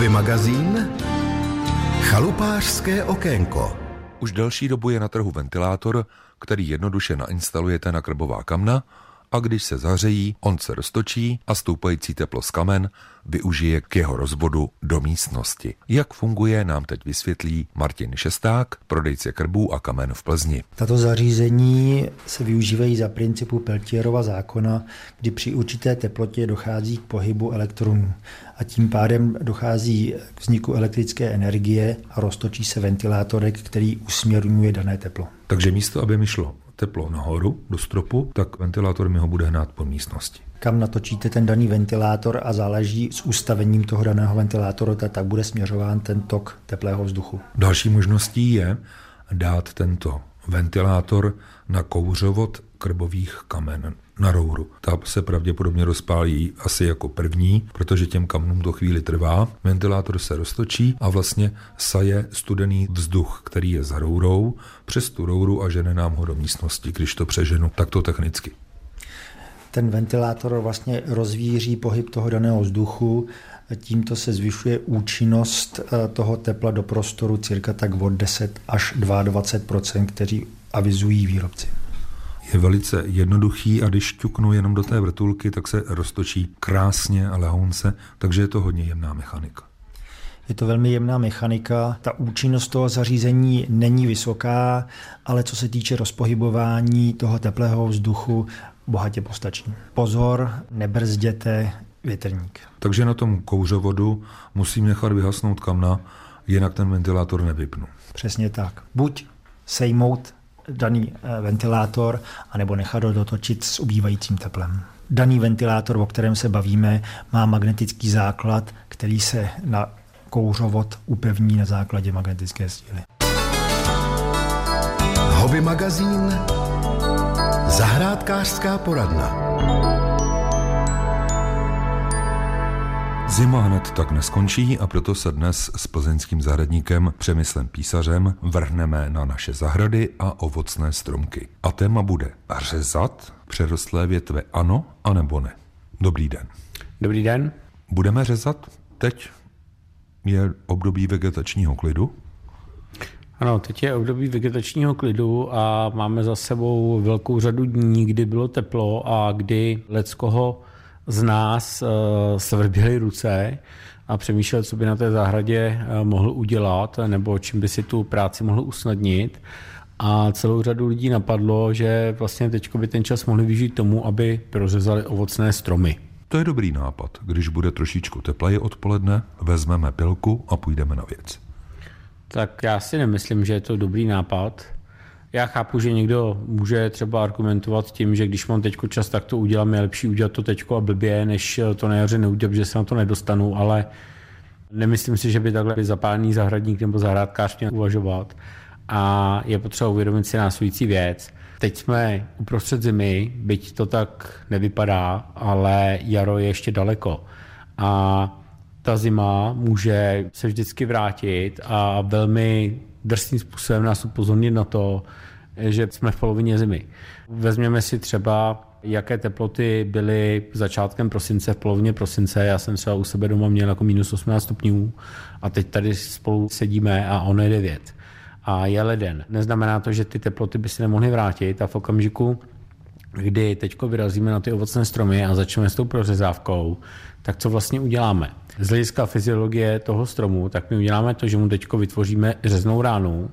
Hobby magazín Chalupářské okénko. Už delší dobu je na trhu ventilátor, který jednoduše nainstalujete na krbová kamna a když se zahřejí, on se roztočí a stoupající teplo z kamen využije k jeho rozvodu do místnosti. Jak funguje, nám teď vysvětlí Martin Šesták, prodejce krbů a kamen v Plzni. Tato zařízení se využívají za principu Peltierova zákona, kdy při určité teplotě dochází k pohybu elektronů a tím pádem dochází k vzniku elektrické energie a roztočí se ventilátorek, který usměrňuje dané teplo. Takže místo, aby mi šlo teplo nahoru do stropu, tak ventilátor mi ho bude hnát po místnosti. Kam natočíte ten daný ventilátor a záleží s ustavením toho daného ventilátoru, tak bude směřován ten tok teplého vzduchu. Další možností je dát tento ventilátor na kouřovod krbových kamen na rouru. Ta se pravděpodobně rozpálí asi jako první, protože těm kamnům to chvíli trvá. Ventilátor se roztočí a vlastně saje studený vzduch, který je za rourou, přes tu rouru a žene nám ho do místnosti, když to přeženu takto technicky. Ten ventilátor vlastně rozvíří pohyb toho daného vzduchu, tímto se zvyšuje účinnost eh, toho tepla do prostoru cirka tak od 10 až 22 kteří avizují výrobci je velice jednoduchý a když ťuknu jenom do té vrtulky, tak se roztočí krásně a lehonce, takže je to hodně jemná mechanika. Je to velmi jemná mechanika. Ta účinnost toho zařízení není vysoká, ale co se týče rozpohybování toho teplého vzduchu, bohatě postačí. Pozor, nebrzděte větrník. Takže na tom kouřovodu musím nechat vyhasnout kamna, jinak ten ventilátor nevypnu. Přesně tak. Buď sejmout daný eh, ventilátor anebo nechat ho dotočit s ubývajícím teplem. Daný ventilátor, o kterém se bavíme, má magnetický základ, který se na kouřovod upevní na základě magnetické síly. Hobby magazín Zahrádkářská poradna. Zima hned tak neskončí a proto se dnes s plzeňským zahradníkem Přemyslem Písařem vrhneme na naše zahrady a ovocné stromky. A téma bude řezat přerostlé větve ano a nebo ne. Dobrý den. Dobrý den. Budeme řezat? Teď je období vegetačního klidu. Ano, teď je období vegetačního klidu a máme za sebou velkou řadu dní, kdy bylo teplo a kdy leckoho z nás uh, svrběly ruce a přemýšlel, co by na té zahradě uh, mohl udělat nebo čím by si tu práci mohl usnadnit. A celou řadu lidí napadlo, že vlastně teď by ten čas mohli využít tomu, aby prozezali ovocné stromy. To je dobrý nápad. Když bude trošičku tepleji odpoledne, vezmeme pilku a půjdeme na věc. Tak já si nemyslím, že je to dobrý nápad. Já chápu, že někdo může třeba argumentovat tím, že když mám teď čas, tak to udělám, je lepší udělat to teď a blbě, než to na jaře neudělat, že se na to nedostanu, ale nemyslím si, že by takhle zapálený zahradník nebo zahrádkář měl uvažovat. A je potřeba uvědomit si následující věc. Teď jsme uprostřed zimy, byť to tak nevypadá, ale jaro je ještě daleko. A ta zima může se vždycky vrátit a velmi drsným způsobem nás upozornit na to, že jsme v polovině zimy. Vezměme si třeba, jaké teploty byly začátkem prosince, v polovině prosince. Já jsem třeba u sebe doma měl jako minus 18 stupňů a teď tady spolu sedíme a ono je 9 a je leden. Neznamená to, že ty teploty by se nemohly vrátit a v okamžiku, kdy teď vyrazíme na ty ovocné stromy a začneme s tou prořezávkou, tak co vlastně uděláme? Z hlediska fyziologie toho stromu, tak my uděláme to, že mu teď vytvoříme řeznou ránu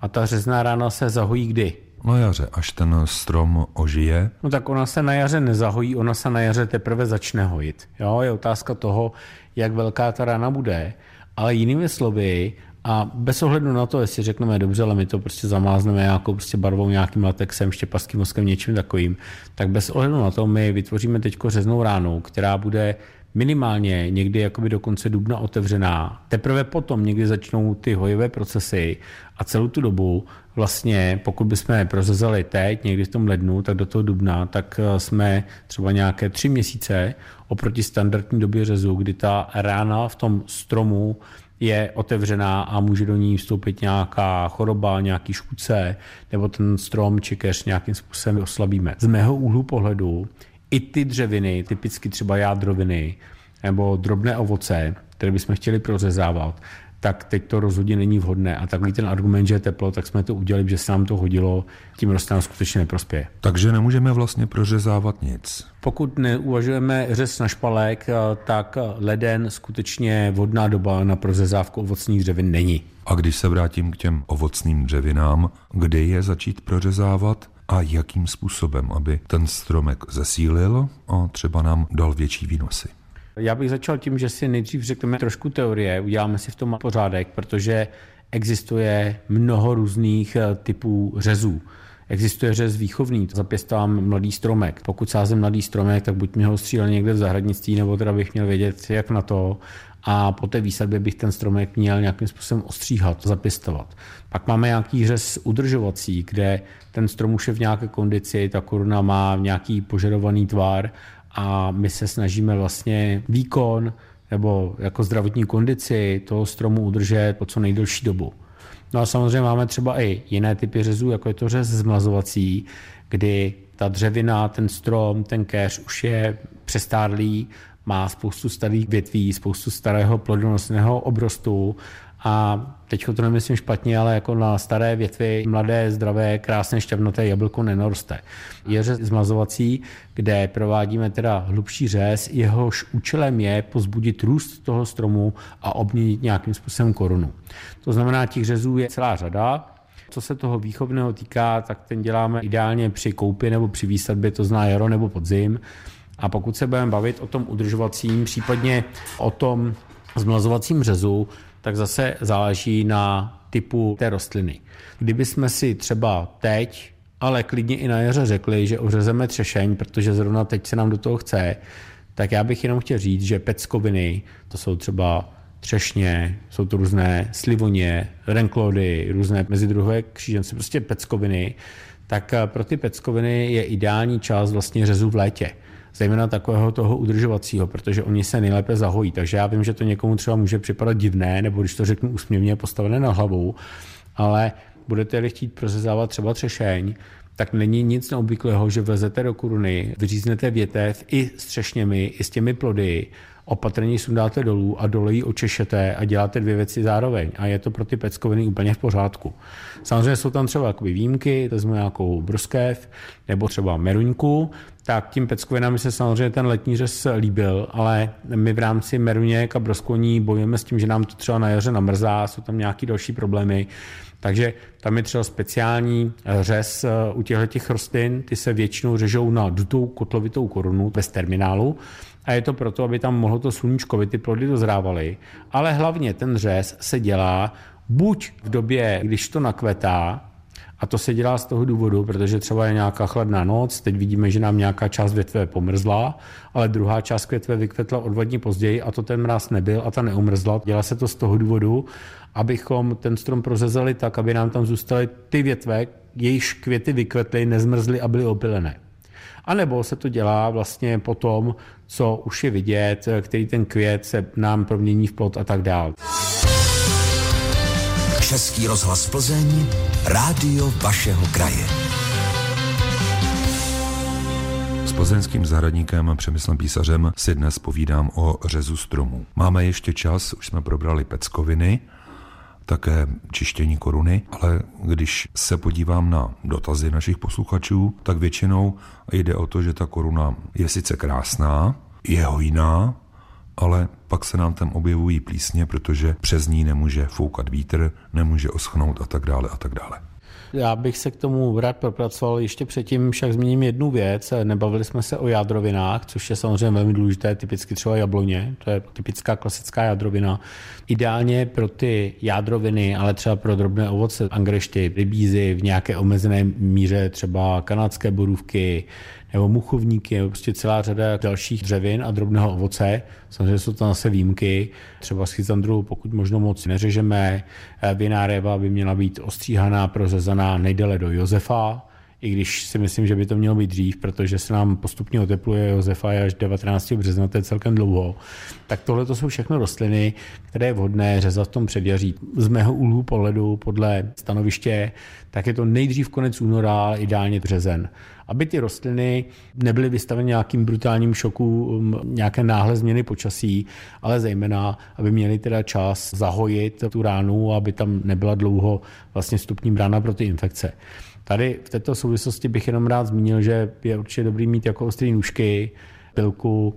a ta řezná rána se zahojí kdy? Na jaře, až ten strom ožije. No tak ona se na jaře nezahojí, ona se na jaře teprve začne hojit. Jo, je otázka toho, jak velká ta rána bude. Ale jinými slovy, a bez ohledu na to, jestli řekneme dobře, ale my to prostě zamázneme nějakou prostě barvou, nějakým latexem, štěpastým mozkem, něčím takovým, tak bez ohledu na to my vytvoříme teď řeznou ránu, která bude minimálně někdy jakoby do konce dubna otevřená. Teprve potom někdy začnou ty hojivé procesy a celou tu dobu vlastně, pokud bychom je teď, někdy v tom lednu, tak do toho dubna, tak eh, jsme třeba nějaké tři měsíce oproti standardní době řezu, kdy ta rána v tom stromu je otevřená a může do ní vstoupit nějaká choroba, nějaký škůdce, nebo ten strom či keř nějakým způsobem oslabíme. Z mého úhlu pohledu i ty dřeviny, typicky třeba jádroviny nebo drobné ovoce, které bychom chtěli prořezávat, tak teď to rozhodně není vhodné. A takový ten argument, že je teplo, tak jsme to udělali, že se nám to hodilo, tím rostlinám skutečně neprospěje. Takže nemůžeme vlastně prořezávat nic. Pokud neuvažujeme řez na špalek, tak leden skutečně vhodná doba na prořezávku ovocných dřevin není. A když se vrátím k těm ovocným dřevinám, kde je začít prořezávat a jakým způsobem, aby ten stromek zesílil a třeba nám dal větší výnosy? Já bych začal tím, že si nejdřív řekneme trošku teorie, uděláme si v tom pořádek, protože existuje mnoho různých eh, typů řezů. Existuje řez výchovný, zapěstám mladý stromek. Pokud sázím mladý stromek, tak buď mi ho střílel někde v zahradnictví, nebo teda bych měl vědět, jak na to. A po té výsadbě bych ten stromek měl nějakým způsobem ostříhat, zapěstovat. Pak máme nějaký řez udržovací, kde ten strom už je v nějaké kondici, ta koruna má nějaký požadovaný tvar a my se snažíme vlastně výkon nebo jako zdravotní kondici toho stromu udržet po co nejdelší dobu. No a samozřejmě máme třeba i jiné typy řezů, jako je to řez zmlazovací, kdy ta dřevina, ten strom, ten keř už je přestárlý, má spoustu starých větví, spoustu starého plodonosného obrostu a teď to nemyslím špatně, ale jako na staré větvy mladé, zdravé, krásné, šťavnaté jablko nenoroste. Je řez zmazovací, kde provádíme teda hlubší řez, jehož účelem je pozbudit růst toho stromu a obměnit nějakým způsobem korunu. To znamená, těch řezů je celá řada, co se toho výchovného týká, tak ten děláme ideálně při koupi nebo při výsadbě, to zná jaro nebo podzim. A pokud se budeme bavit o tom udržovacím, případně o tom zmlazovacím řezu, tak zase záleží na typu té rostliny. Kdyby jsme si třeba teď, ale klidně i na jaře řekli, že ořezeme třešeň, protože zrovna teď se nám do toho chce, tak já bych jenom chtěl říct, že peckoviny, to jsou třeba třešně, jsou to různé slivoně, renklody, různé mezidruhové křížence, prostě peckoviny, tak pro ty peckoviny je ideální čas vlastně řezu v létě zejména takového toho udržovacího, protože oni se nejlépe zahojí. Takže já vím, že to někomu třeba může připadat divné, nebo když to řeknu úsměvně postavené na hlavu, ale budete-li chtít prosezávat třeba třešeň, tak není nic neobvyklého, že vezete do koruny, vyříznete větev i s třešněmi, i s těmi plody, opatrně sundáte dolů a dole ji očešete a děláte dvě věci zároveň. A je to pro ty peckoviny úplně v pořádku. Samozřejmě jsou tam třeba jakoby výjimky, vezmu nějakou bruskev nebo třeba meruňku, tak tím peckovinami se samozřejmě ten letní řez líbil, ale my v rámci meruněk a broskoní bojujeme s tím, že nám to třeba na jaře namrzá, jsou tam nějaké další problémy, takže tam je třeba speciální řez eh, u těchto těch rostlin, ty se většinou řežou na dutou kotlovitou korunu bez terminálu. A je to proto, aby tam mohlo to sluníčko, aby ty plody dozrávaly, ale hlavně ten řez se dělá buď v době, když to nakvetá, a to se dělá z toho důvodu, protože třeba je nějaká chladná noc, teď vidíme, že nám nějaká část větve pomrzla, ale druhá část větve vykvetla o dní později a to ten mráz nebyl a ta neumrzla. Dělá se to z toho důvodu, abychom ten strom prozezali tak, aby nám tam zůstaly ty větve, jejichž květy vykvetly, nezmrzly a byly opilené. A nebo se to dělá vlastně potom, co už je vidět, který ten květ se nám promění v plot a tak dále. Český rozhlas Plzeň, rádio vašeho kraje. S plzeňským zahradníkem Přemyslem Písařem si dnes povídám o řezu stromů. Máme ještě čas, už jsme probrali peckoviny, také čištění koruny, ale když se podívám na dotazy našich posluchačů, tak většinou jde o to, že ta koruna je sice krásná, je hojná, ale pak se nám tam objevují plísně, protože přes ní nemůže foukat vítr, nemůže oschnout a tak dále a tak dále. Já bych se k tomu rád propracoval. Ještě předtím však zmíním jednu věc. Nebavili jsme se o jádrovinách, což je samozřejmě velmi důležité, typicky třeba jabloně. To je typická klasická jádrovina. Ideálně pro ty jádroviny, ale třeba pro drobné ovoce, angrešty, rybízy v nějaké omezené míře, třeba kanadské borůvky, nebo muchovníky, nebo prostě celá řada dalších dřevin a drobného ovoce. Samozřejmě jsou to zase výjimky. Třeba schizandru, pokud možno moc neřežeme. Réva by měla být ostříhaná, prozezaná nejdele do Josefa, i když si myslím, že by to mělo být dřív, protože se nám postupně otepluje Josefa až 19. března, to je celkem dlouho. Tak tohle to jsou všechno rostliny, které je vhodné řezat v tom předjaří. Z mého úhlu pohledu podle stanoviště, tak je to nejdřív konec února, ideálně březen aby ty rostliny nebyly vystaveny nějakým brutálním šokům, nějaké náhle změny počasí, ale zejména, aby měly teda čas zahojit tu ránu, aby tam nebyla dlouho vlastně vstupní brána pro ty infekce. Tady v této souvislosti bych jenom rád zmínil, že je určitě dobrý mít jako ostrý nůžky, pilku,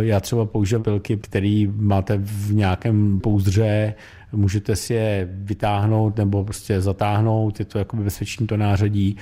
já třeba používám pilky, které máte v nějakém pouzdře, můžete si je vytáhnout nebo prostě zatáhnout, je to jakoby bezpečný to nářadí.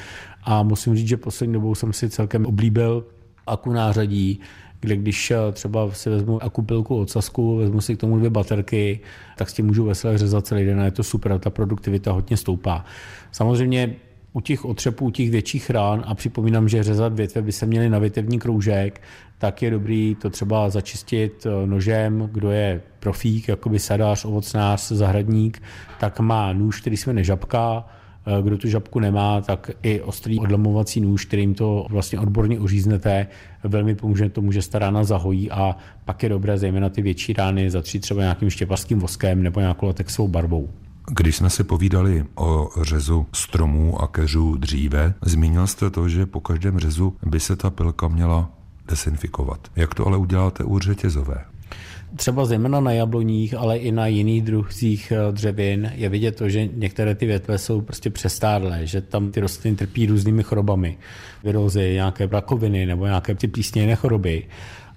A musím říct, že poslední dobou jsem si celkem oblíbil aku nářadí, kde když třeba si vezmu akupilku od Sasku, vezmu si k tomu dvě baterky, tak s tím můžu veselé řezat celý den a je to super, ta produktivita hodně stoupá. Samozřejmě u těch otřepů, u těch větších rán a připomínám, že řezat větve by se měly na větevní kroužek, tak je dobrý to třeba začistit eh, nožem, kdo je profík, jakoby sadář, ovocnář, zahradník, tak má nůž, který se jmenuje žabka, eh, kdo tu žabku nemá, tak i ostrý odlamovací nůž, kterým to vlastně odborně uříznete, velmi pomůže tomu, že ta rána zahojí. A pak je dobré zejména ty větší rány zatřít třeba nějakým štěpařským voskem nebo nějakou latexovou barvou. Když jsme si povídali o řezu stromů a keřů dříve, zmínil jste to, že po každém řezu by se ta pilka měla desinfikovat. Jak to ale uděláte u řetězové? Třeba zejména na jabloních, ale i na jiných druhcích eh, dřevin je vidět to, že některé ty větve jsou prostě přestárlé, že tam ty rostliny trpí různými chorobami, virózy, nějaké brakoviny nebo nějaké ty plísněné choroby.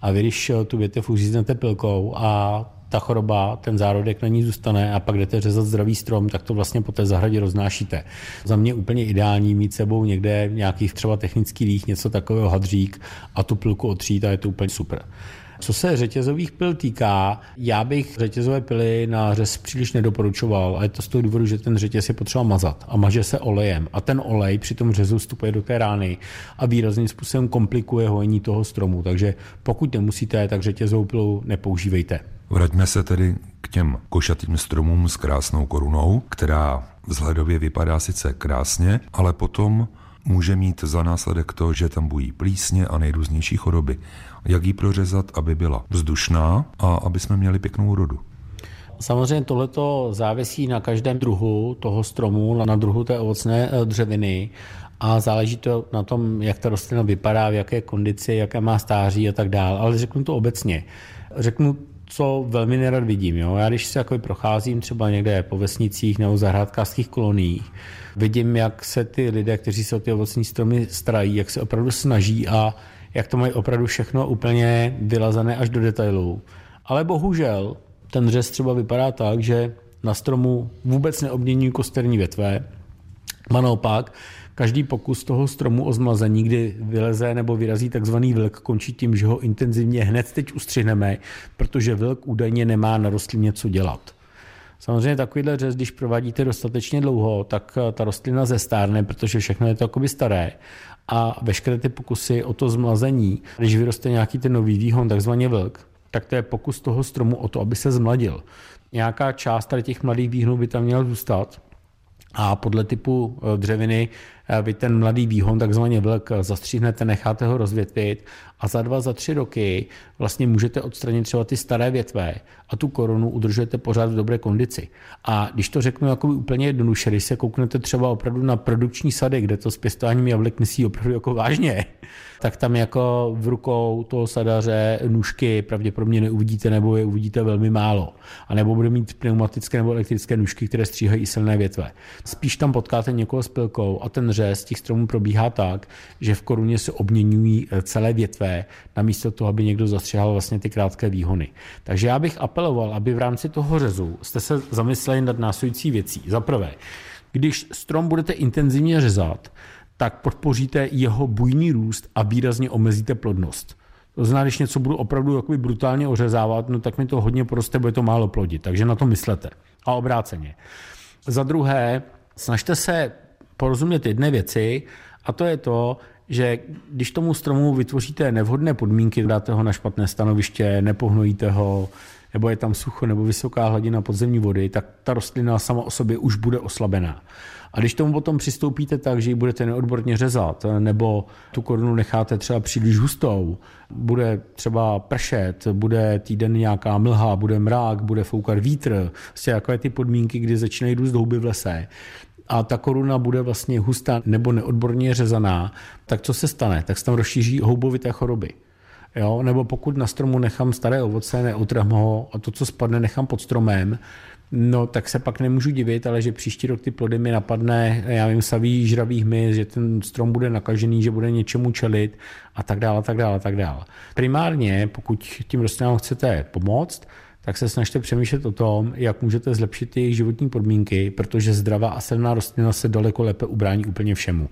A vy, když eh, tu větev uříznete pilkou a ta choroba, ten zárodek na ní zůstane a pak jdete řezat zdravý strom, tak to vlastně po té zahradě roznášíte. Za mě úplně ideální mít sebou někde nějaký třeba technický líh, něco takového hadřík a tu pilku otřít a je to úplně super. Co se řetězových pil týká, já bych řetězové pily na řez příliš nedoporučoval, a je to z toho důvodu, že ten řetěz je potřeba mazat a maže se olejem. A ten olej při tom řezu vstupuje do té rány a výrazným způsobem komplikuje hojení toho stromu. Takže pokud nemusíte, tak řetězovou pilu nepoužívejte. Vraťme se tedy k těm košatým stromům s krásnou korunou, která vzhledově vypadá sice krásně, ale potom může mít za následek to, že tam bují plísně a nejrůznější choroby. Jak ji prořezat, aby byla vzdušná a aby jsme měli pěknou rodu? Samozřejmě tohleto závisí na každém druhu toho stromu, na druhu té ovocné eh, dřeviny a záleží to na tom, jak ta rostlina vypadá, v jaké kondici, jaké má stáří a tak dále. Ale řeknu to obecně. Řeknu co velmi nerad vidím. Jo? Já když se jako procházím třeba někde po vesnicích nebo zahrádkářských koloniích, vidím, jak se ty lidé, kteří se o ty ovocní stromy starají, jak se opravdu snaží a jak to mají opravdu všechno úplně vylazené až do detailů. Ale bohužel ten řez třeba vypadá tak, že na stromu vůbec neobměňují kosterní větve, a naopak Každý pokus toho stromu o zmlazení, kdy vyleze nebo vyrazí takzvaný vlk, končí tím, že ho intenzivně hned teď ustřihneme, protože vlk údajně nemá na rostlině co dělat. Samozřejmě takovýhle řez, když provádíte dostatečně dlouho, tak ta rostlina zestárne, protože všechno je to jakoby staré a veškeré ty pokusy o to zmlazení, když vyroste nějaký ten nový výhon, takzvaně vlk, tak to je pokus toho stromu o to, aby se zmladil. Nějaká část tady těch mladých výhnů by tam měla zůstat a podle typu eh, dřeviny Eh, vy ten mladý výhon, takzvaně vlk, zastříhnete, necháte ho rozvětvit a za dva, za tři roky vlastně můžete odstranit třeba ty staré větve a tu korunu udržujete pořád v dobré kondici. A když to řeknu jako úplně jednoduše, když se kouknete třeba opravdu na produkční sady, kde to s pěstováním jablek myslí opravdu jako vážně, tak tam jako v rukou toho sadaře nůžky pravděpodobně neuvidíte nebo je uvidíte velmi málo. A nebo bude mít pneumatické nebo elektrické nůžky, které stříhají silné větve. Spíš tam potkáte někoho s pilkou a ten řez těch stromů probíhá tak, že v koruně se obměňují eh, celé větve, namísto toho, aby někdo zastřihal vlastně ty krátké výhony. Takže já bych apeloval, aby v rámci toho řezu jste se zamysleli nad následující věcí. Za prvé, když strom budete intenzivně řezat, tak podpoříte jeho bujný růst a výrazně omezíte plodnost. To znamená, když něco budu opravdu jakoby brutálně ořezávat, no tak mi to hodně poroste, bude to málo plodit. Takže na to myslete. A obráceně. Za druhé, snažte se porozumět jedné věci, a to je to, že když tomu stromu vytvoříte nevhodné podmínky, dáte ho na špatné stanoviště, nepohnojíte ho, nebo je tam sucho nebo vysoká hladina podzemní vody, tak ta rostlina sama o sobě už bude oslabená. A když tomu potom přistoupíte tak, že ji budete neodborně řezat, nebo tu korunu necháte třeba příliš hustou, bude třeba pršet, bude týden nějaká mlha, bude mrák, bude foukat vítr, prostě takové ty podmínky, kdy začínají růst houby v lese, a ta koruna bude vlastně hustá nebo neodborně řezaná, tak co se stane? Tak se tam rozšíří houbovité choroby. Jo? Nebo pokud na stromu nechám staré ovoce, neutrhám ho a to, co spadne, nechám pod stromem, No, tak se pak nemůžu divit, ale že příští rok ty plody mi napadne, já vím, saví žravých hmyz, že ten strom bude nakažený, že bude něčemu čelit a tak dále, tak dále, tak dále. Primárně, pokud tím rostlinám chcete pomoct, tak se snažte přemýšlet o tom, jak můžete zlepšit jejich životní podmínky, protože zdravá a silná rostlina se daleko lépe ubrání úplně všemu.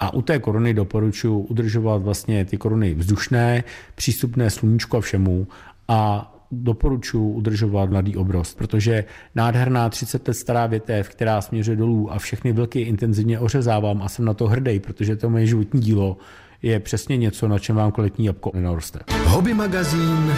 A u té koruny doporučuji udržovat vlastně ty koruny vzdušné, přístupné sluníčku a všemu a doporučuji udržovat mladý obrost, protože nádherná 30 let stará větev, která směřuje dolů a všechny vlky intenzivně ořezávám a jsem na to hrdý, protože to moje životní dílo je přesně něco, na čem vám kvalitní jabko nenoroste. Hobby magazín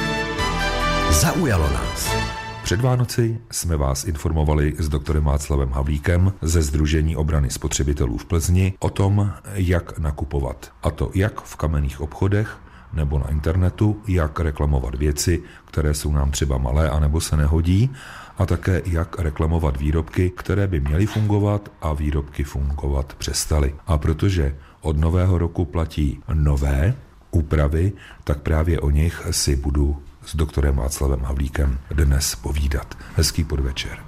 Zaujalo nás. Před Vánoci jsme vás informovali s doktorem Václavem Havlíkem ze Združení obrany spotřebitelů v Plzni o tom, jak nakupovat. A to jak v kamenných obchodech, nebo na internetu, jak reklamovat věci, které jsou nám třeba malé a nebo se nehodí, a také jak reklamovat výrobky, které by měly fungovat a výrobky fungovat přestaly. A protože od nového roku platí nové úpravy, tak právě o nich si budu s doktorem Václavem Havlíkem dnes povídat. Hezký podvečer.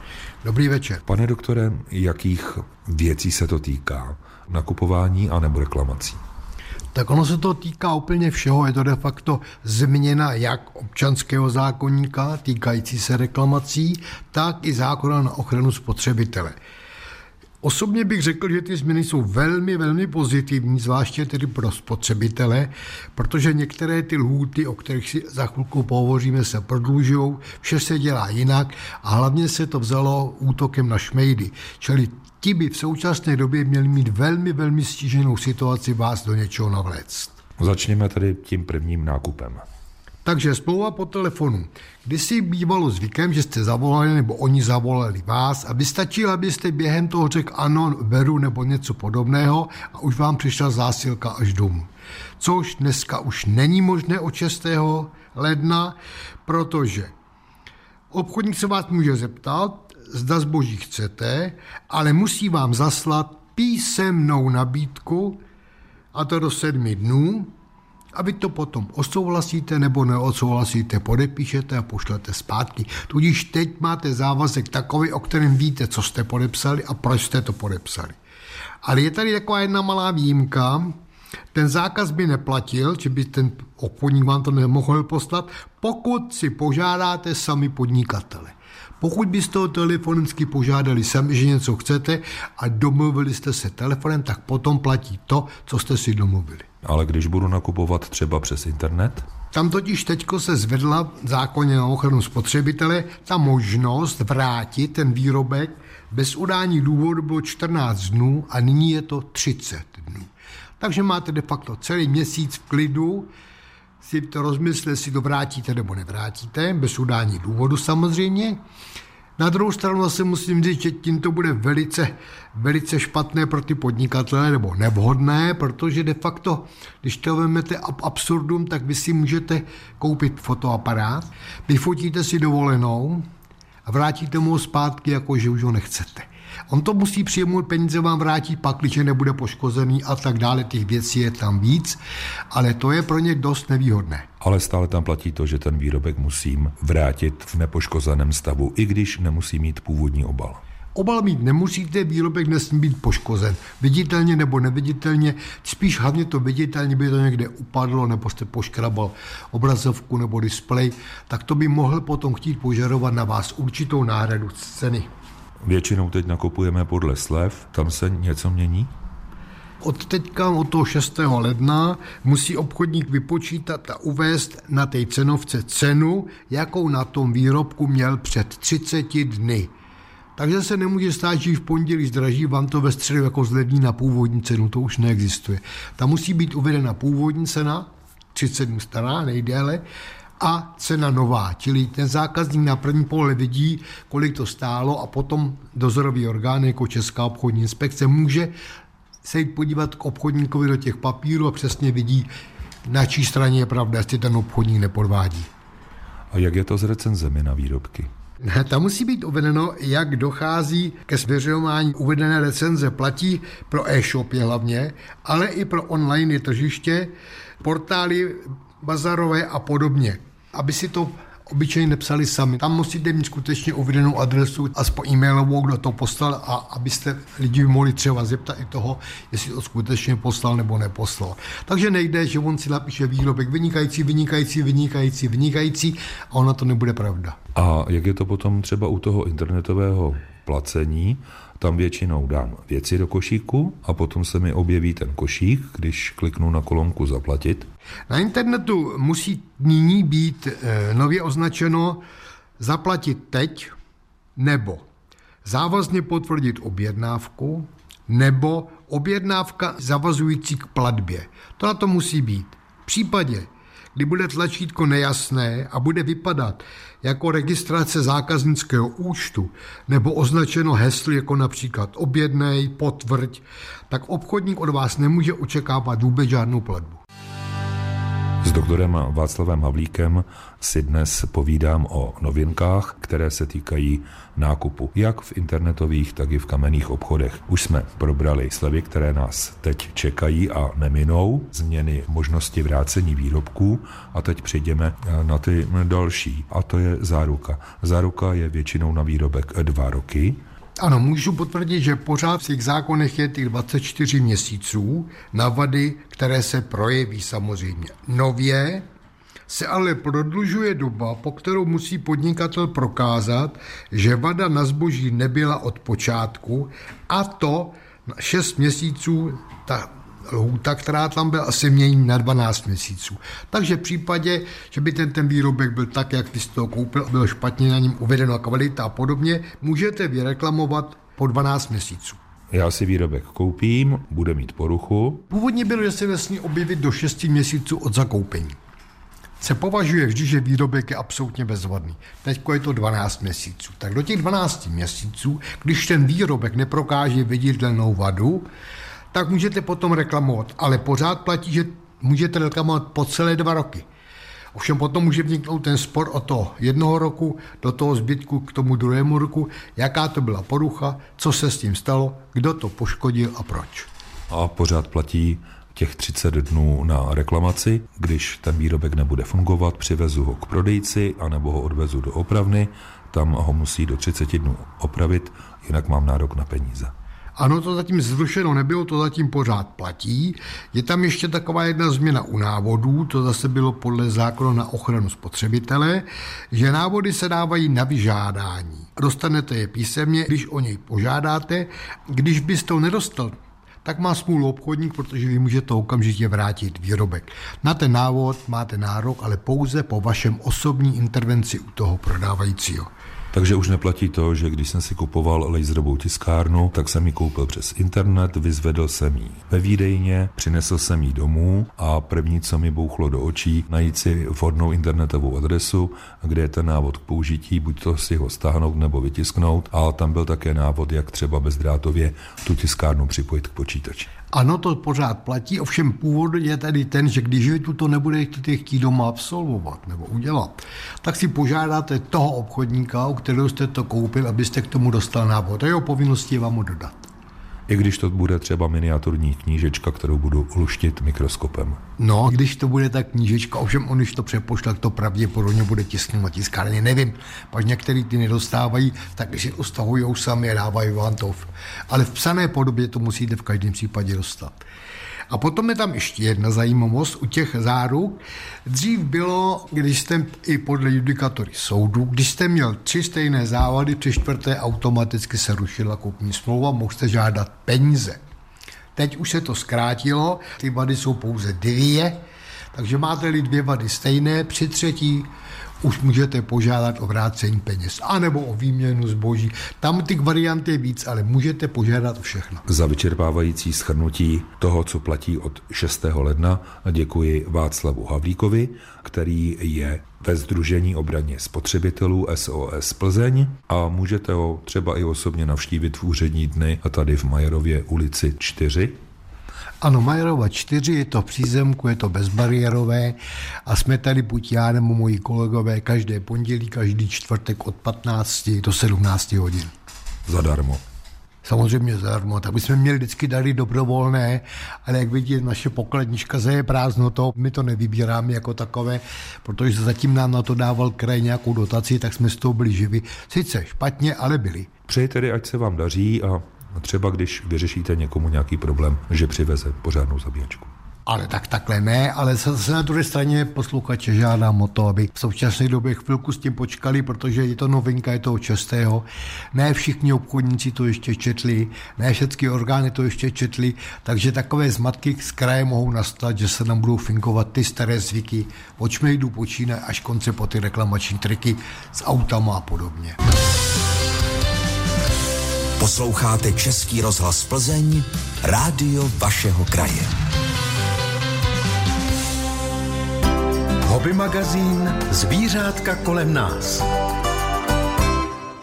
Dobrý večer. Pane doktore, jakých věcí se to týká? Nakupování a nebo reklamací? Tak ono se to týká úplně všeho. Je to de facto změna jak občanského zákonníka týkající se reklamací, tak i zákona na ochranu spotřebitele. Osobně bych řekl, že ty změny jsou velmi, velmi pozitivní, zvláště tedy pro spotřebitele, protože některé ty lhůty, o kterých si za chvilku pohovoříme, se prodlužují, vše se dělá jinak a hlavně se to vzalo útokem na šmejdy. Čili ti by v současné době měli mít velmi, velmi stíženou situaci vás do něčeho navléct. Začněme tedy tím prvním nákupem. Takže smlouva po telefonu. Kdysi bývalo zvykem, že jste zavolali nebo oni zavolali vás a vystačilo, abyste během toho řekl ano, beru nebo něco podobného a už vám přišla zásilka až domů. Což dneska už není možné od 6. ledna, protože obchodník se vás může zeptat, zda zboží chcete, ale musí vám zaslat písemnou nabídku, a to do sedmi dnů, a vy to potom osouhlasíte nebo neodsouhlasíte, podepíšete a pošlete zpátky. Tudíž teď máte závazek takový, o kterém víte, co jste podepsali a proč jste to podepsali. Ale je tady taková jedna malá výjimka, ten zákaz by neplatil, či by ten obchodník vám to nemohl poslat, pokud si požádáte sami podnikatele. Pokud byste ho telefonicky požádali sami, že něco chcete a domluvili jste se telefonem, tak potom platí to, co jste si domluvili. Ale když budu nakupovat třeba přes internet? Tam totiž teďko se zvedla zákonně na ochranu spotřebitele ta možnost vrátit ten výrobek bez udání důvodu bylo 14 dnů a nyní je to 30 dnů. Takže máte de facto celý měsíc v klidu, si to rozmyslet, jestli to vrátíte nebo nevrátíte, bez udání důvodu samozřejmě. Na druhou stranu zase musím říct, že tím to bude velice, velice špatné pro ty podnikatele nebo nevhodné, protože de facto, když to vezmete ab absurdum, tak vy si můžete koupit fotoaparát, vyfotíte si dovolenou a vrátíte mu zpátky, jako že už ho nechcete. On to musí přijmout, peníze vám vrátí pak, když nebude poškozený a tak dále, těch věcí je tam víc, ale to je pro ně dost nevýhodné. Ale stále tam platí to, že ten výrobek musím vrátit v nepoškozeném stavu, i když nemusí mít původní obal. Obal mít nemusíte, výrobek nesmí být poškozen. Viditelně nebo neviditelně, spíš hlavně to viditelně by to někde upadlo, nebo jste poškrabal obrazovku nebo displej, tak to by mohl potom chtít požadovat na vás určitou náhradu ceny. Většinou teď nakupujeme podle slev, tam se něco mění? Od teďka, od toho 6. ledna, musí obchodník vypočítat a uvést na té cenovce cenu, jakou na tom výrobku měl před 30 dny. Takže se nemůže stát, že v pondělí zdraží vám to ve středu jako zlevní na původní cenu, to už neexistuje. Tam musí být uvedena původní cena, 30 dnů stará, nejdéle, a cena nová. Čili ten zákazník na první pohled vidí, kolik to stálo a potom dozorový orgán jako Česká obchodní inspekce může se jít podívat k obchodníkovi do těch papírů a přesně vidí, na čí straně je pravda, jestli ten obchodník nepodvádí. A jak je to s recenzemi na výrobky? Tam musí být uvedeno, jak dochází ke zveřejňování uvedené recenze. Platí pro e-shopy hlavně, ale i pro online tržiště, portály bazarové a podobně. Aby si to obyčejně nepsali sami. Tam musíte mít skutečně uvedenou adresu, aspoň e-mailovou, kdo to poslal, a abyste lidi mohli třeba zeptat i toho, jestli to skutečně poslal nebo neposlal. Takže nejde, že on si napíše výrobek vynikající, vynikající, vynikající, vynikající a ona to nebude pravda. A jak je to potom třeba u toho internetového placení? Tam většinou dám věci do košíku a potom se mi objeví ten košík, když kliknu na kolonku zaplatit. Na internetu musí nyní být e, nově označeno zaplatit teď nebo závazně potvrdit objednávku nebo objednávka zavazující k platbě. To na to musí být. V případě, kdy bude tlačítko nejasné a bude vypadat jako registrace zákaznického účtu nebo označeno hesly jako například objednej, potvrď, tak obchodník od vás nemůže očekávat vůbec žádnou platbu. S doktorem Václavem Havlíkem si dnes povídám o novinkách, které se týkají nákupu, jak v internetových, tak i v kamenných obchodech. Už jsme probrali slevy, které nás teď čekají a neminou, změny možnosti vrácení výrobků a teď přejdeme na ty další a to je záruka. Záruka je většinou na výrobek dva roky, ano, můžu potvrdit, že pořád v těch zákonech je těch 24 měsíců na vady, které se projeví samozřejmě. Nově se ale prodlužuje doba, po kterou musí podnikatel prokázat, že vada na zboží nebyla od počátku a to 6 měsíců ta lhůta, která tam byla, asi mění na 12 měsíců. Takže v případě, že by ten, ten výrobek byl tak, jak vy jste to koupil, byl špatně na něm uvedeno kvalita a podobně, můžete vyreklamovat po 12 měsíců. Já si výrobek koupím, bude mít poruchu. Původně bylo, že se nesmí objevit do 6 měsíců od zakoupení. Se považuje vždy, že výrobek je absolutně bezvadný. Teď je to 12 měsíců. Tak do těch 12 měsíců, když ten výrobek neprokáže viditelnou vadu, tak můžete potom reklamovat. Ale pořád platí, že můžete reklamovat po celé dva roky. Ovšem potom může vzniknout ten spor o to jednoho roku do toho zbytku k tomu druhému roku, jaká to byla porucha, co se s tím stalo, kdo to poškodil a proč. A pořád platí těch 30 dnů na reklamaci. Když ten výrobek nebude fungovat, přivezu ho k prodejci anebo ho odvezu do opravny, tam ho musí do 30 dnů opravit, jinak mám nárok na peníze. Ano, to zatím zrušeno nebylo, to zatím pořád platí. Je tam ještě taková jedna změna u návodů, to zase bylo podle zákona na ochranu spotřebitele, že návody se dávají na vyžádání. Dostanete je písemně, když o něj požádáte. Když byste to nedostal, tak má smůlu obchodník, protože vy můžete okamžitě vrátit výrobek. Na ten návod máte nárok, ale pouze po vašem osobní intervenci u toho prodávajícího. Takže už neplatí to, že když jsem si kupoval laserovou tiskárnu, tak jsem ji koupil přes internet, vyzvedl jsem ji ve výdejně, přinesl jsem ji domů a první, co mi bouchlo do očí, najít si vhodnou internetovou adresu, kde je ten návod k použití, buď to si ho stáhnout nebo vytisknout, a tam byl také návod, jak třeba bezdrátově tu tiskárnu připojit k počítači. Ano, to pořád platí, ovšem původ je tady ten, že když vy tuto nebudete chtít doma absolvovat nebo udělat, tak si požádáte toho obchodníka, u kterého jste to koupil, abyste k tomu dostal návod. A jeho povinností je vám ho dodat i když to bude třeba miniaturní knížečka, kterou budu luštit mikroskopem. No, když to bude ta knížečka, ovšem on, když to přepošle, to pravděpodobně bude tisknout na tiskárně, nevím. Pak některý ty nedostávají, tak si to stahují sami a dávají vám to. Ale v psané podobě to musíte v každém případě dostat. A potom je tam ještě jedna zajímavost u těch záruk. Dřív bylo, když jste i podle judikatory soudu, když jste měl tři stejné závady, tři čtvrté automaticky se rušila kupní smlouva, mohl jste žádat peníze. Teď už se to zkrátilo, ty vady jsou pouze dvě, takže máte-li dvě vady stejné, při třetí už můžete požádat o vrácení peněz, anebo o výměnu zboží. Tam těch variant je víc, ale můžete požádat o všechno. Za vyčerpávající schrnutí toho, co platí od 6. ledna, děkuji Václavu Havlíkovi, který je ve Združení obraně spotřebitelů SOS Plzeň a můžete ho třeba i osobně navštívit v úřední dny tady v Majerově ulici 4 ano, Majerova 4, je to v přízemku, je to bezbariérové a jsme tady buď já nebo moji kolegové každé pondělí, každý čtvrtek od 15 do 17 hodin. Zadarmo. Samozřejmě zadarmo, tak bychom měli vždycky dary dobrovolné, ale jak vidíte, naše pokladnička je prázdno, to my to nevybíráme jako takové, protože zatím nám na to dával kraj nějakou dotaci, tak jsme z toho byli živi. Sice špatně, ale byli. Přeji tedy, ať se vám daří a třeba když vyřešíte někomu nějaký problém, že přiveze pořádnou zabíjačku. Ale tak takhle ne, ale zase na druhé straně posluchače žádám o to, aby v současné době chvilku s tím počkali, protože je to novinka, je toho čestého. Ne všichni obchodníci to ještě četli, ne všechny orgány to ještě četli, takže takové zmatky z kraje mohou nastat, že se nám budou finkovat ty staré zvyky, od šmejdu počíne až konce po ty reklamační triky s autama a podobně. Posloucháte Český rozhlas Plzeň, rádio vašeho kraje. Hobby magazín Zvířátka kolem nás.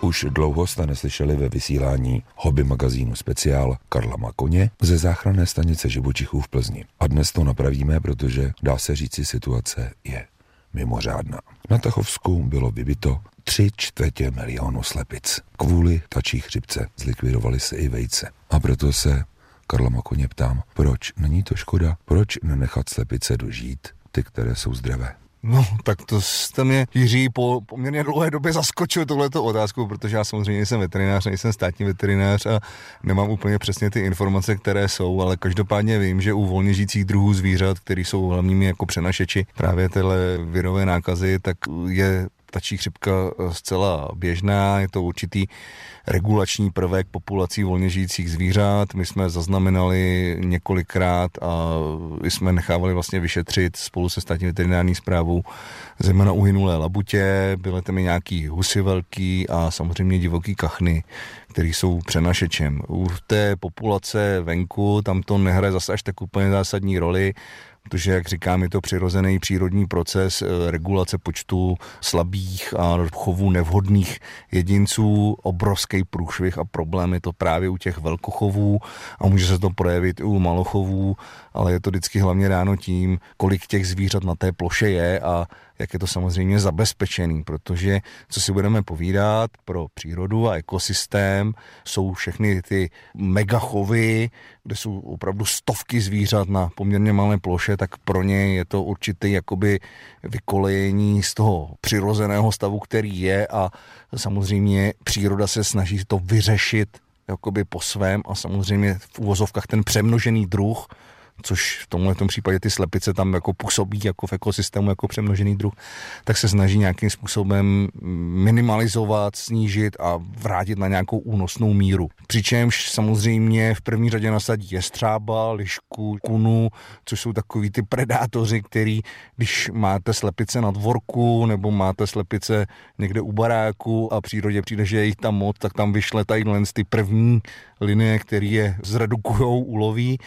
Už dlouho jste neslyšeli ve vysílání hobby magazínu speciál Karla Makoně ze záchranné stanice živočichů v Plzni. A dnes to napravíme, protože dá se říci situace je mimořádná. Na Tachovsku bylo vybito tři čtvrtě milionu slepic. Kvůli tačí chřipce zlikvidovali se i vejce. A proto se Karla Makoně ptám, proč není to škoda, proč nenechat slepice dožít, ty, které jsou zdravé. No, tak to jste mě, Jiří, po poměrně dlouhé době zaskočil touhleto otázku, protože já samozřejmě jsem veterinář, nejsem státní veterinář a nemám úplně přesně ty informace, které jsou, ale každopádně vím, že u volně žijících druhů zvířat, který jsou hlavními jako přenašeči právě tyhle virové nákazy, tak je ptačí chřipka eh, zcela běžná, je to určitý regulační prvek populací volně žijících zvířat. My jsme zaznamenali několikrát a jsme nechávali vlastně vyšetřit spolu se státní veterinární zprávou zejména uhynulé labutě, byly tam i nějaký husy velký a samozřejmě divoký kachny, který jsou přenašečem. U té populace venku tam to nehraje zase až tak úplně zásadní roli protože, jak říkám, je to přirozený přírodní proces eh, regulace počtu slabých a chovů nevhodných jedinců, obrovský průšvih a problém je to právě u těch velkochovů a může se to projevit i u malochovů, ale je to vždycky hlavně dáno tím, kolik těch zvířat na té ploše je a jak je to samozřejmě zabezpečený, protože co si budeme povídat pro přírodu a ekosystém, jsou všechny ty megachovy, kde jsou opravdu stovky zvířat na poměrně malé ploše, tak pro ně je to určitý jakoby vykolejení z toho přirozeného stavu, který je a samozřejmě příroda se snaží to vyřešit jakoby po svém a samozřejmě v uvozovkách ten přemnožený druh což v tomhle případě ty slepice tam jako působí jako v ekosystému jako přemnožený druh, tak se snaží nějakým způsobem minimalizovat, snížit a vrátit na nějakou únosnou míru. Přičemž samozřejmě v první řadě nasadí jestřába, lišku, kunu, což jsou takový ty predátoři, který, když máte slepice na dvorku nebo máte slepice někde u baráku a přírodě přijde, že je jich tam moc, tak tam vyšle tady ty první linie, které je zredukujou, uloví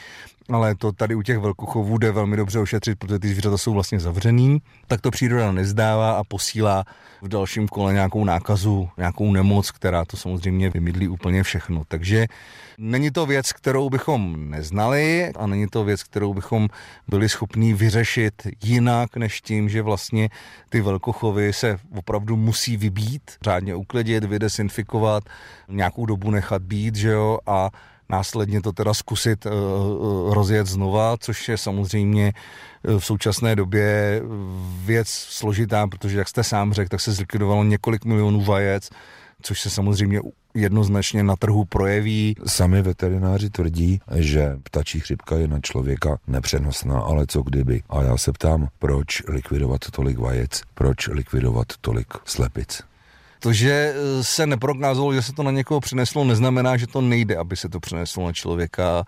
ale to tady u těch velkochovů jde velmi dobře ošetřit, protože ty zvířata jsou vlastně zavřený, tak to příroda nezdává a posílá v dalším kole nějakou nákazu, nějakou nemoc, která to samozřejmě vymydlí úplně všechno. Takže není to věc, kterou bychom neznali a není to věc, kterou bychom byli schopni vyřešit jinak, než tím, že vlastně ty velkochovy se opravdu musí vybít, řádně uklidit, vydesinfikovat, nějakou dobu nechat být, že jo, a následně to teda zkusit eh, eh, rozjet znova, což je samozřejmě eh, v současné době věc složitá, protože jak jste sám řekl, tak se zlikvidovalo několik milionů vajec, což se samozřejmě jednoznačně na trhu projeví. Sami veterináři tvrdí, že ptačí chřipka je na člověka nepřenosná, ale co kdyby? A já se ptám, proč likvidovat tolik vajec, proč likvidovat tolik slepic? To, že eh, se neprokázalo, že se to na někoho přineslo, neznamená, že to nejde, aby se to přineslo na člověka.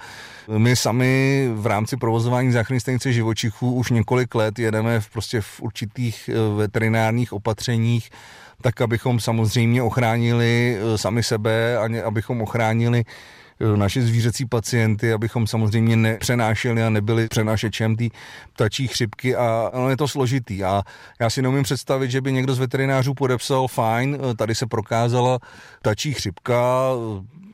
My sami v rámci provozování záchranné stanice živočichů už několik let jedeme v, prostě v určitých eh, veterinárních opatřeních, tak abychom samozřejmě ochránili eh, sami sebe a abychom ochránili naše zvířecí pacienty, abychom samozřejmě nepřenášeli a nebyli přenášečem té ptačí chřipky a ono je to složitý. A já si neumím představit, že by někdo z veterinářů podepsal fajn, eh, tady se prokázala ptačí chřipka,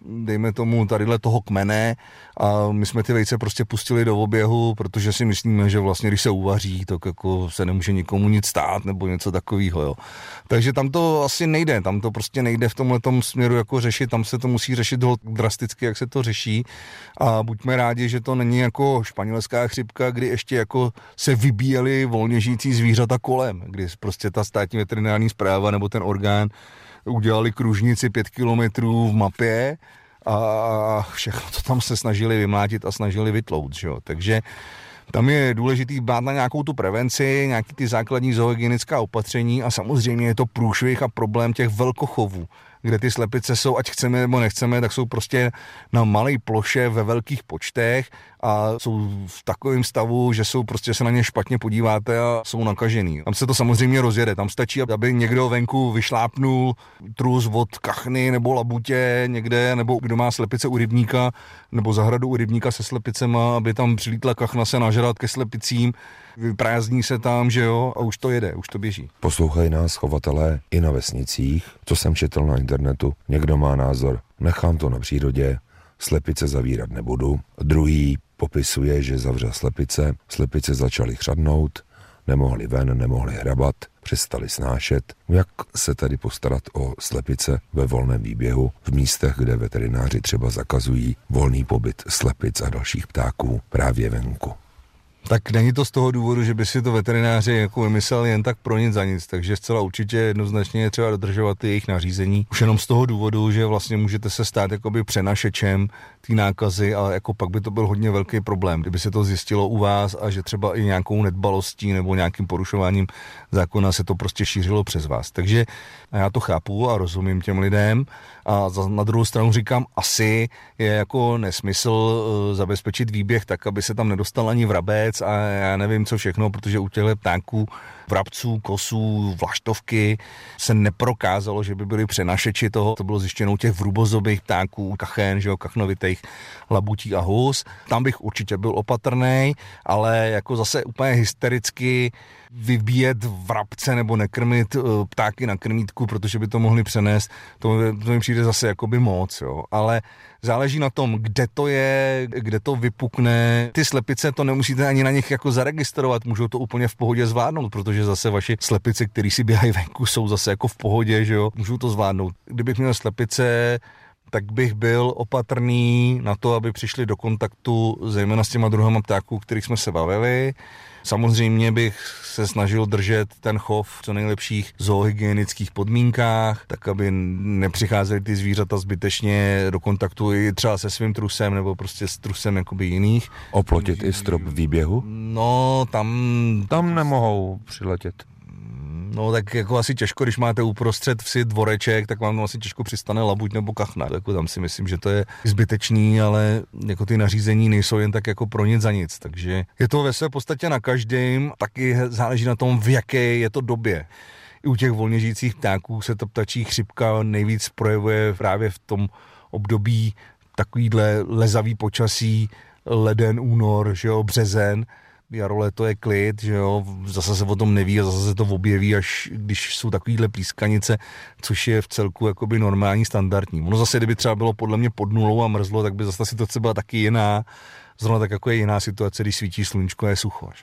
dejme tomu tadyhle toho kmene a my jsme ty vejce prostě pustili do oběhu, protože si myslíme, že vlastně když se uvaří, tak jako se nemůže nikomu nic stát nebo něco takového. Jo. Takže tam to asi nejde, tam to prostě nejde v tomhle směru jako řešit, tam se to musí řešit drasticky, jak se to řeší a buďme rádi, že to není jako španělská chřipka, kdy ještě jako se vybíjeli volně žijící zvířata kolem, kdy prostě ta státní veterinární zpráva nebo ten orgán udělali kružnici pět kilometrů v mapě a všechno to tam se snažili vymlátit a snažili vytlout, že jo. Takže tam je důležitý bát na nějakou tu prevenci, nějaký ty základní zoogienická opatření a samozřejmě je to průšvih a problém těch velkochovů kde ty slepice jsou, ať chceme nebo nechceme, tak jsou prostě na malé ploše ve velkých počtech a jsou v takovém stavu, že jsou prostě se na ně špatně podíváte a jsou nakažený. Tam se to samozřejmě rozjede, tam stačí, aby někdo venku vyšlápnul trus od kachny nebo labutě někde, nebo kdo má slepice u rybníka, nebo zahradu u rybníka se slepicema, aby tam přilítla kachna se nažrat ke slepicím, vyprázdní se tam, že jo, a už to jede, už to běží. Poslouchají nás chovatelé i na vesnicích, co jsem četl na internetu. Někdo má názor, nechám to na přírodě, slepice zavírat nebudu. Druhý popisuje, že zavřel slepice, slepice začaly chřadnout, nemohli ven, nemohli hrabat, přestali snášet. Jak se tedy postarat o slepice ve volném výběhu v místech, kde veterináři třeba zakazují volný pobyt slepic a dalších ptáků právě venku? Tak není to z toho důvodu, že by si to veterináři jako vymysleli jen tak pro nic za nic, takže zcela určitě jednoznačně je třeba dodržovat ty jejich nařízení. Už jenom z toho důvodu, že vlastně můžete se stát jakoby přenašečem té nákazy, ale jako pak by to byl hodně velký problém, kdyby se to zjistilo u vás a že třeba i nějakou nedbalostí nebo nějakým porušováním zákona se to prostě šířilo přes vás. Takže já to chápu a rozumím těm lidem a na druhou stranu říkám, asi je jako nesmysl eh, zabezpečit výběh tak, aby se tam nedostal ani vrabec a já nevím co všechno, protože u těchto ptáků vrabců, kosů, vlaštovky se neprokázalo, že by byli přenašeči toho. To bylo zjištěno u těch vrubozobých ptáků, kachen, že jo, kachnovitých labutí a hus. Tam bych určitě byl opatrný, ale jako zase úplně hystericky vybíjet vrabce nebo nekrmit eh, ptáky na krmítku, protože by to mohli přenést, to, to mi přijde zase jakoby moc, jo. Ale záleží na tom, kde to je, kde to vypukne. Ty slepice to nemusíte ani na nich jako zaregistrovat, můžou to úplně v pohodě zvládnout, protože zase vaši slepice, který si běhají venku, jsou zase jako v pohodě, že jo, můžou to zvládnout. Kdybych měl slepice, tak bych byl opatrný na to, aby přišli do kontaktu zejména s těma druhama ptáků, kterých jsme se bavili. Samozřejmě bych se snažil držet ten chov v co nejlepších zoohygienických podmínkách, tak aby nepřicházely ty zvířata zbytečně do kontaktu i třeba se svým trusem nebo prostě s trusem jakoby jiných. Oplotit i strop výběhu? No, tam... Tam nemohou přiletět. No tak jako asi těžko, když máte uprostřed vsi dvoreček, tak vám asi těžko přistane labuť nebo kachna. Jako tam si myslím, že to je zbytečný, ale jako ty nařízení nejsou jen tak jako pro nic za nic. Takže je to ve své podstatě na každém, taky záleží na tom, v jaké je to době. I u těch volně žijících ptáků se ta ptačí chřipka nejvíc projevuje právě v tom období takovýhle lezavý počasí, leden, únor, že jo, březen, jaro, léto je klid, že jo, zase se o tom neví a zase se to objeví, až když jsou takovýhle plískanice, což je v celku jakoby normální, standardní. Ono zase, kdyby třeba bylo podle mě pod nulou a mrzlo, tak by zase ta situace byla taky jiná, zrovna tak jako je jiná situace, když svítí sluníčko a je sucho. Že?